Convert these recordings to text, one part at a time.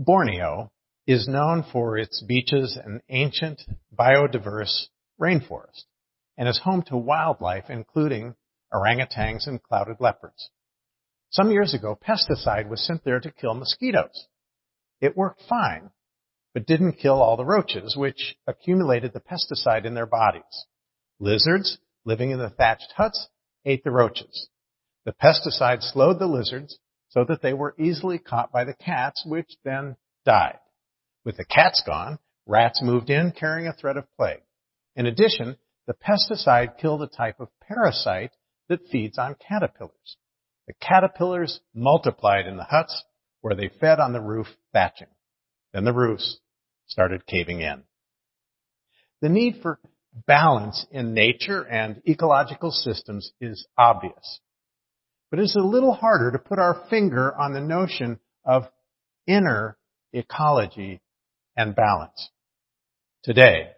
Borneo is known for its beaches and ancient biodiverse rainforest and is home to wildlife including orangutans and clouded leopards. Some years ago, pesticide was sent there to kill mosquitoes. It worked fine, but didn't kill all the roaches, which accumulated the pesticide in their bodies. Lizards living in the thatched huts ate the roaches. The pesticide slowed the lizards so that they were easily caught by the cats, which then died. With the cats gone, rats moved in carrying a threat of plague. In addition, the pesticide killed a type of parasite that feeds on caterpillars. The caterpillars multiplied in the huts where they fed on the roof thatching. Then the roofs started caving in. The need for balance in nature and ecological systems is obvious. But it's a little harder to put our finger on the notion of inner ecology and balance. Today,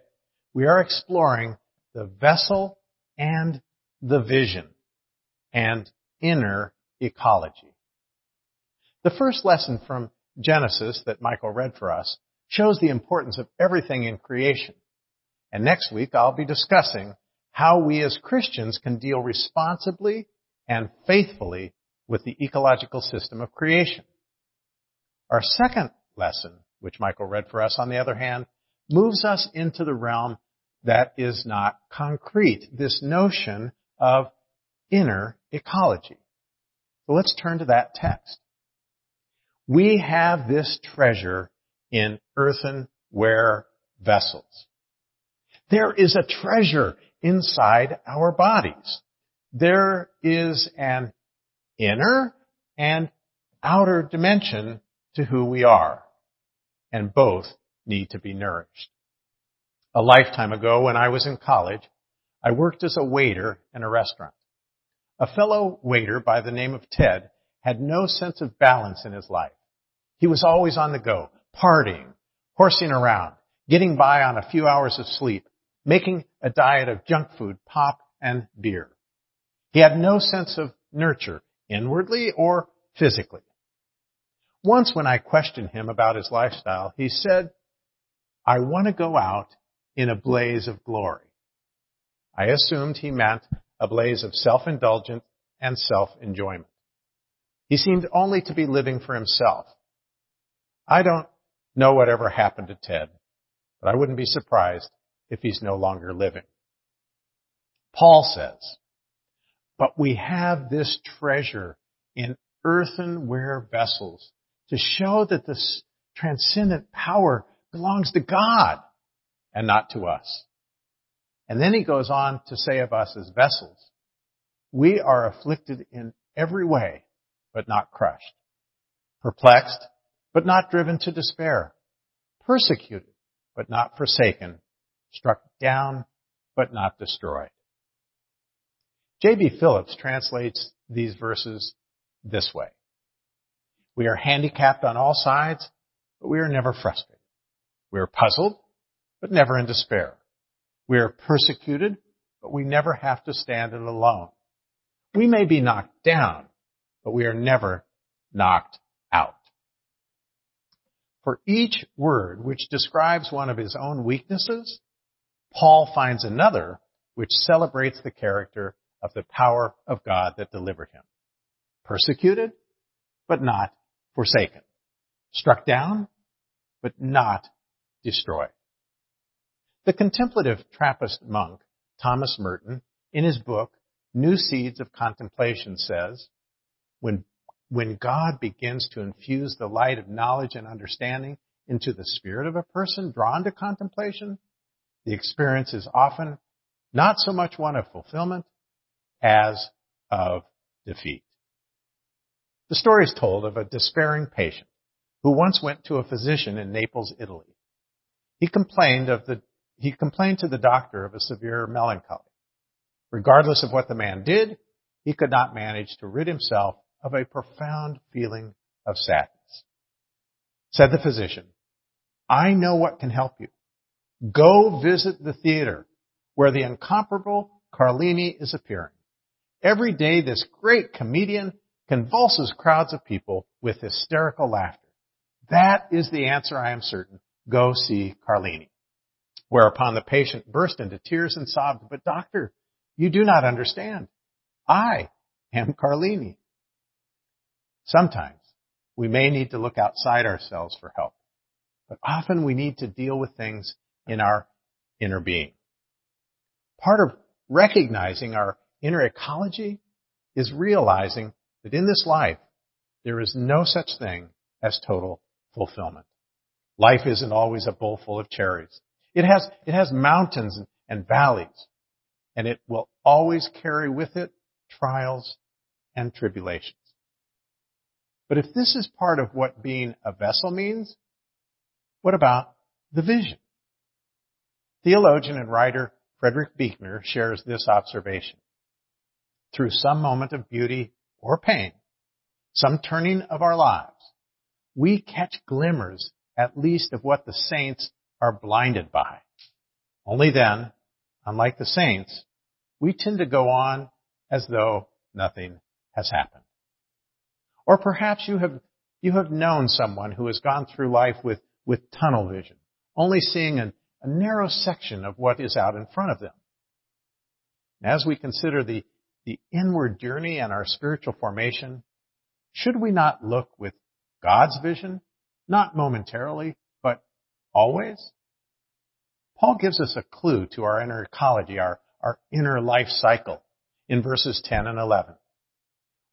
we are exploring the vessel and the vision and inner ecology. The first lesson from Genesis that Michael read for us shows the importance of everything in creation. And next week I'll be discussing how we as Christians can deal responsibly and faithfully with the ecological system of creation. Our second lesson, which Michael read for us on the other hand, moves us into the realm that is not concrete, this notion of inner ecology. So let's turn to that text. We have this treasure in earthenware vessels. There is a treasure inside our bodies. There is an inner and outer dimension to who we are. And both need to be nourished. A lifetime ago when I was in college, I worked as a waiter in a restaurant. A fellow waiter by the name of Ted had no sense of balance in his life. He was always on the go, partying, horsing around, getting by on a few hours of sleep, making a diet of junk food, pop, and beer. He had no sense of nurture, inwardly or physically. Once when I questioned him about his lifestyle, he said, I want to go out in a blaze of glory. I assumed he meant a blaze of self-indulgence and self-enjoyment. He seemed only to be living for himself. I don't know whatever happened to Ted, but I wouldn't be surprised if he's no longer living. Paul says, but we have this treasure in earthenware vessels to show that this transcendent power belongs to God and not to us. And then he goes on to say of us as vessels, we are afflicted in every way, but not crushed, perplexed, but not driven to despair, persecuted, but not forsaken, struck down, but not destroyed. J.B. Phillips translates these verses this way. We are handicapped on all sides, but we are never frustrated. We are puzzled, but never in despair. We are persecuted, but we never have to stand it alone. We may be knocked down, but we are never knocked out. For each word which describes one of his own weaknesses, Paul finds another which celebrates the character of the power of God that delivered him. Persecuted, but not forsaken. Struck down, but not destroyed. The contemplative Trappist monk, Thomas Merton, in his book, New Seeds of Contemplation says, when when God begins to infuse the light of knowledge and understanding into the spirit of a person drawn to contemplation, the experience is often not so much one of fulfillment as of defeat. The story is told of a despairing patient who once went to a physician in Naples, Italy. He complained of the, he complained to the doctor of a severe melancholy. Regardless of what the man did, he could not manage to rid himself of a profound feeling of sadness. Said the physician, I know what can help you. Go visit the theater where the incomparable Carlini is appearing. Every day this great comedian convulses crowds of people with hysterical laughter. That is the answer, I am certain. Go see Carlini. Whereupon the patient burst into tears and sobbed, But doctor, you do not understand. I am Carlini. Sometimes we may need to look outside ourselves for help, but often we need to deal with things in our inner being. Part of recognizing our inner ecology is realizing that in this life, there is no such thing as total fulfillment. Life isn't always a bowl full of cherries. It has, it has mountains and valleys, and it will always carry with it trials and tribulations. But if this is part of what being a vessel means, what about the vision? Theologian and writer Frederick Buechner shares this observation. Through some moment of beauty or pain, some turning of our lives, we catch glimmers at least of what the saints are blinded by. Only then, unlike the saints, we tend to go on as though nothing has happened. Or perhaps you have, you have known someone who has gone through life with, with tunnel vision, only seeing a, a narrow section of what is out in front of them. As we consider the, the inward journey and our spiritual formation, should we not look with God's vision, not momentarily, but always? Paul gives us a clue to our inner ecology, our, our inner life cycle in verses 10 and 11.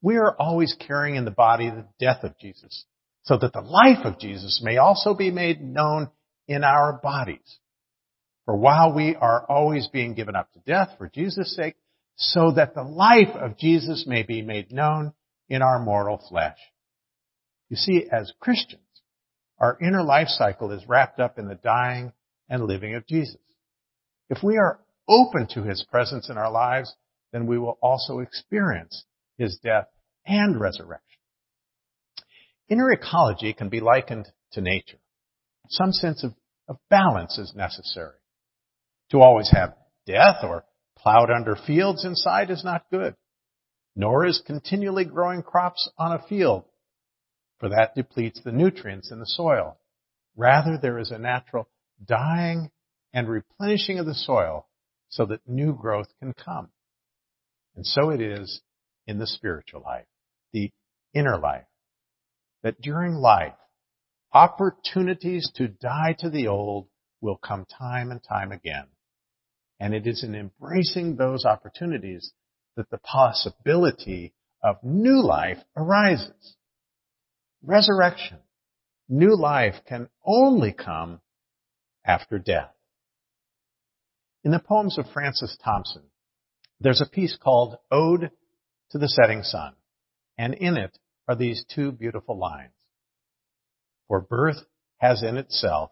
We are always carrying in the body the death of Jesus, so that the life of Jesus may also be made known in our bodies. For while we are always being given up to death for Jesus' sake, so that the life of Jesus may be made known in our mortal flesh. You see, as Christians, our inner life cycle is wrapped up in the dying and living of Jesus. If we are open to His presence in our lives, then we will also experience His death and resurrection. Inner ecology can be likened to nature. Some sense of, of balance is necessary. To always have death or plowed under fields inside is not good, nor is continually growing crops on a field, for that depletes the nutrients in the soil. Rather, there is a natural dying and replenishing of the soil so that new growth can come. And so it is in the spiritual life, the inner life, that during life, opportunities to die to the old will come time and time again. And it is in embracing those opportunities that the possibility of new life arises. Resurrection, new life can only come after death. In the poems of Francis Thompson, there's a piece called Ode to the Setting Sun, and in it are these two beautiful lines. For birth has in itself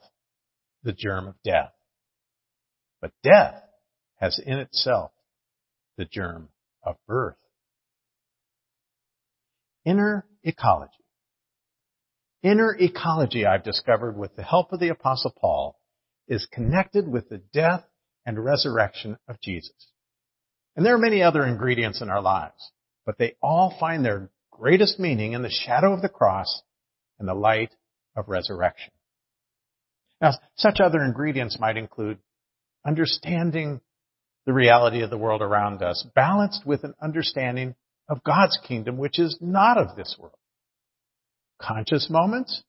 the germ of death, but death has in itself the germ of birth. Inner ecology. Inner ecology, I've discovered with the help of the Apostle Paul, is connected with the death and resurrection of Jesus. And there are many other ingredients in our lives, but they all find their greatest meaning in the shadow of the cross and the light of resurrection. Now, such other ingredients might include understanding the reality of the world around us, balanced with an understanding of God's kingdom, which is not of this world. Conscious moments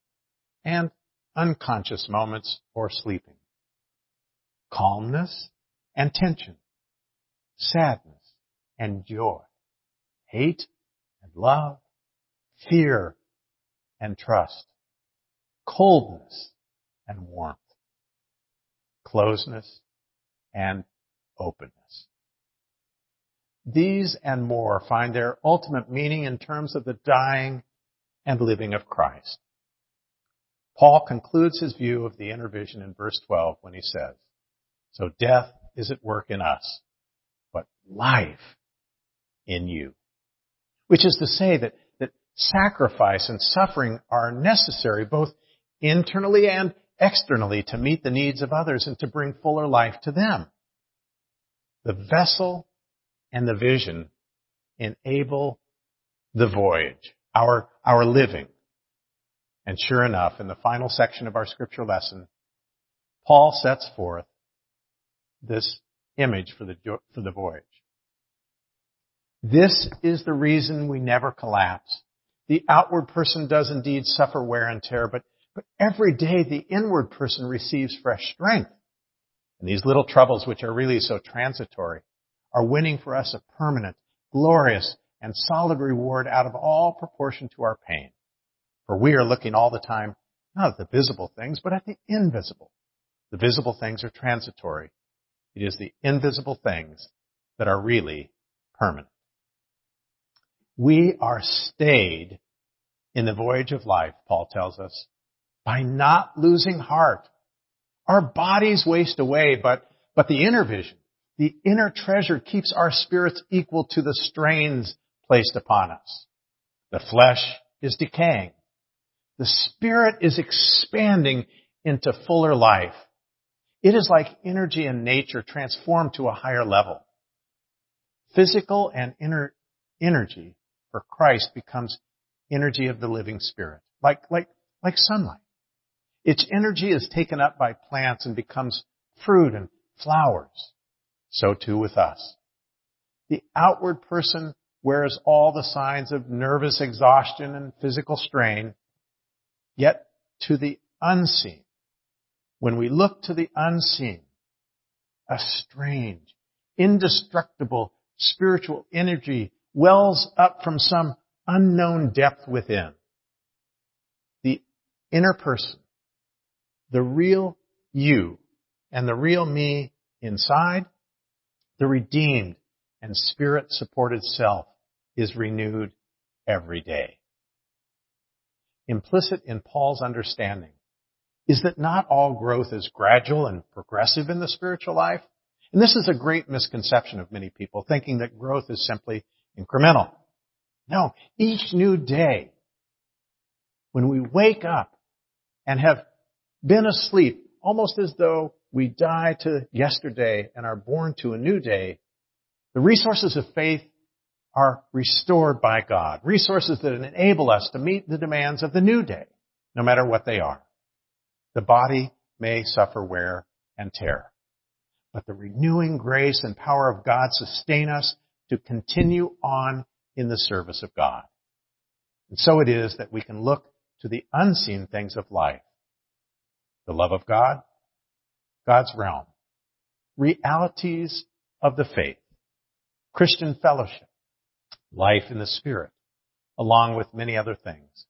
and unconscious moments or sleeping. Calmness and tension. Sadness and joy. Hate and love. Fear and trust. Coldness and warmth. Closeness and openness. These and more find their ultimate meaning in terms of the dying and living of Christ. Paul concludes his view of the inner vision in verse 12 when he says, So death is at work in us, but life in you. Which is to say that, that sacrifice and suffering are necessary both internally and externally to meet the needs of others and to bring fuller life to them. The vessel and the vision enable the voyage, our, our living. And sure enough, in the final section of our scripture lesson, Paul sets forth this image for the, for the voyage. This is the reason we never collapse. The outward person does indeed suffer wear and tear, but, but every day the inward person receives fresh strength. And these little troubles, which are really so transitory, are winning for us a permanent, glorious, and solid reward out of all proportion to our pain. For we are looking all the time, not at the visible things, but at the invisible. The visible things are transitory. It is the invisible things that are really permanent. We are stayed in the voyage of life, Paul tells us, by not losing heart. Our bodies waste away, but, but the inner vision, the inner treasure keeps our spirits equal to the strains placed upon us. The flesh is decaying. The spirit is expanding into fuller life. It is like energy in nature transformed to a higher level. Physical and inner energy for Christ becomes energy of the living spirit, like, like, like sunlight. Its energy is taken up by plants and becomes fruit and flowers. So too with us. The outward person wears all the signs of nervous exhaustion and physical strain, yet to the unseen, when we look to the unseen, a strange, indestructible spiritual energy wells up from some unknown depth within. The inner person, the real you, and the real me inside, the redeemed and spirit supported self is renewed every day. Implicit in Paul's understanding is that not all growth is gradual and progressive in the spiritual life. And this is a great misconception of many people, thinking that growth is simply incremental. No, each new day, when we wake up and have been asleep, almost as though we die to yesterday and are born to a new day, the resources of faith are restored by God. Resources that enable us to meet the demands of the new day, no matter what they are. The body may suffer wear and tear. But the renewing grace and power of God sustain us to continue on in the service of God. And so it is that we can look to the unseen things of life. The love of God, God's realm, realities of the faith, Christian fellowship, life in the Spirit, along with many other things.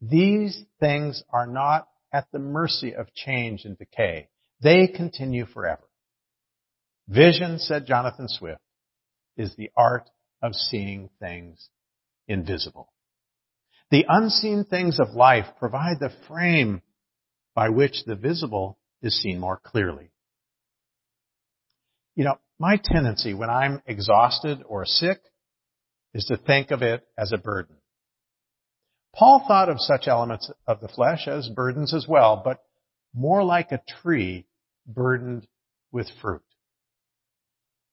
These things are not at the mercy of change and decay. They continue forever. Vision, said Jonathan Swift, is the art of seeing things invisible. The unseen things of life provide the frame by which the visible is seen more clearly. You know, my tendency when I'm exhausted or sick is to think of it as a burden. Paul thought of such elements of the flesh as burdens as well, but more like a tree burdened with fruit.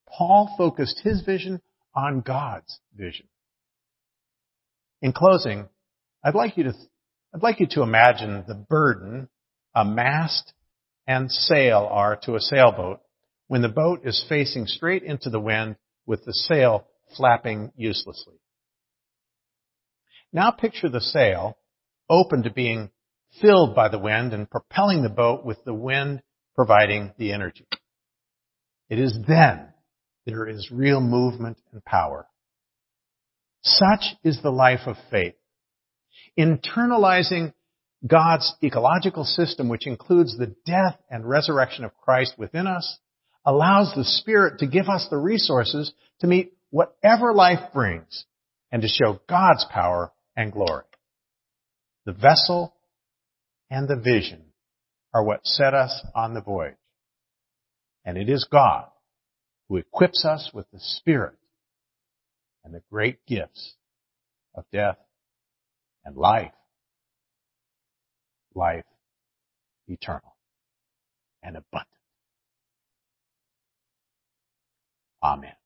Paul focused his vision on God's vision. In closing, I'd like you to, I'd like you to imagine the burden a mast and sail are to a sailboat when the boat is facing straight into the wind with the sail flapping uselessly. Now picture the sail open to being filled by the wind and propelling the boat with the wind providing the energy. It is then there is real movement and power. Such is the life of faith. Internalizing God's ecological system, which includes the death and resurrection of Christ within us, allows the Spirit to give us the resources to meet whatever life brings and to show God's power and glory. The vessel and the vision are what set us on the voyage. And it is God who equips us with the Spirit and the great gifts of death and life, life eternal and abundant. Amen.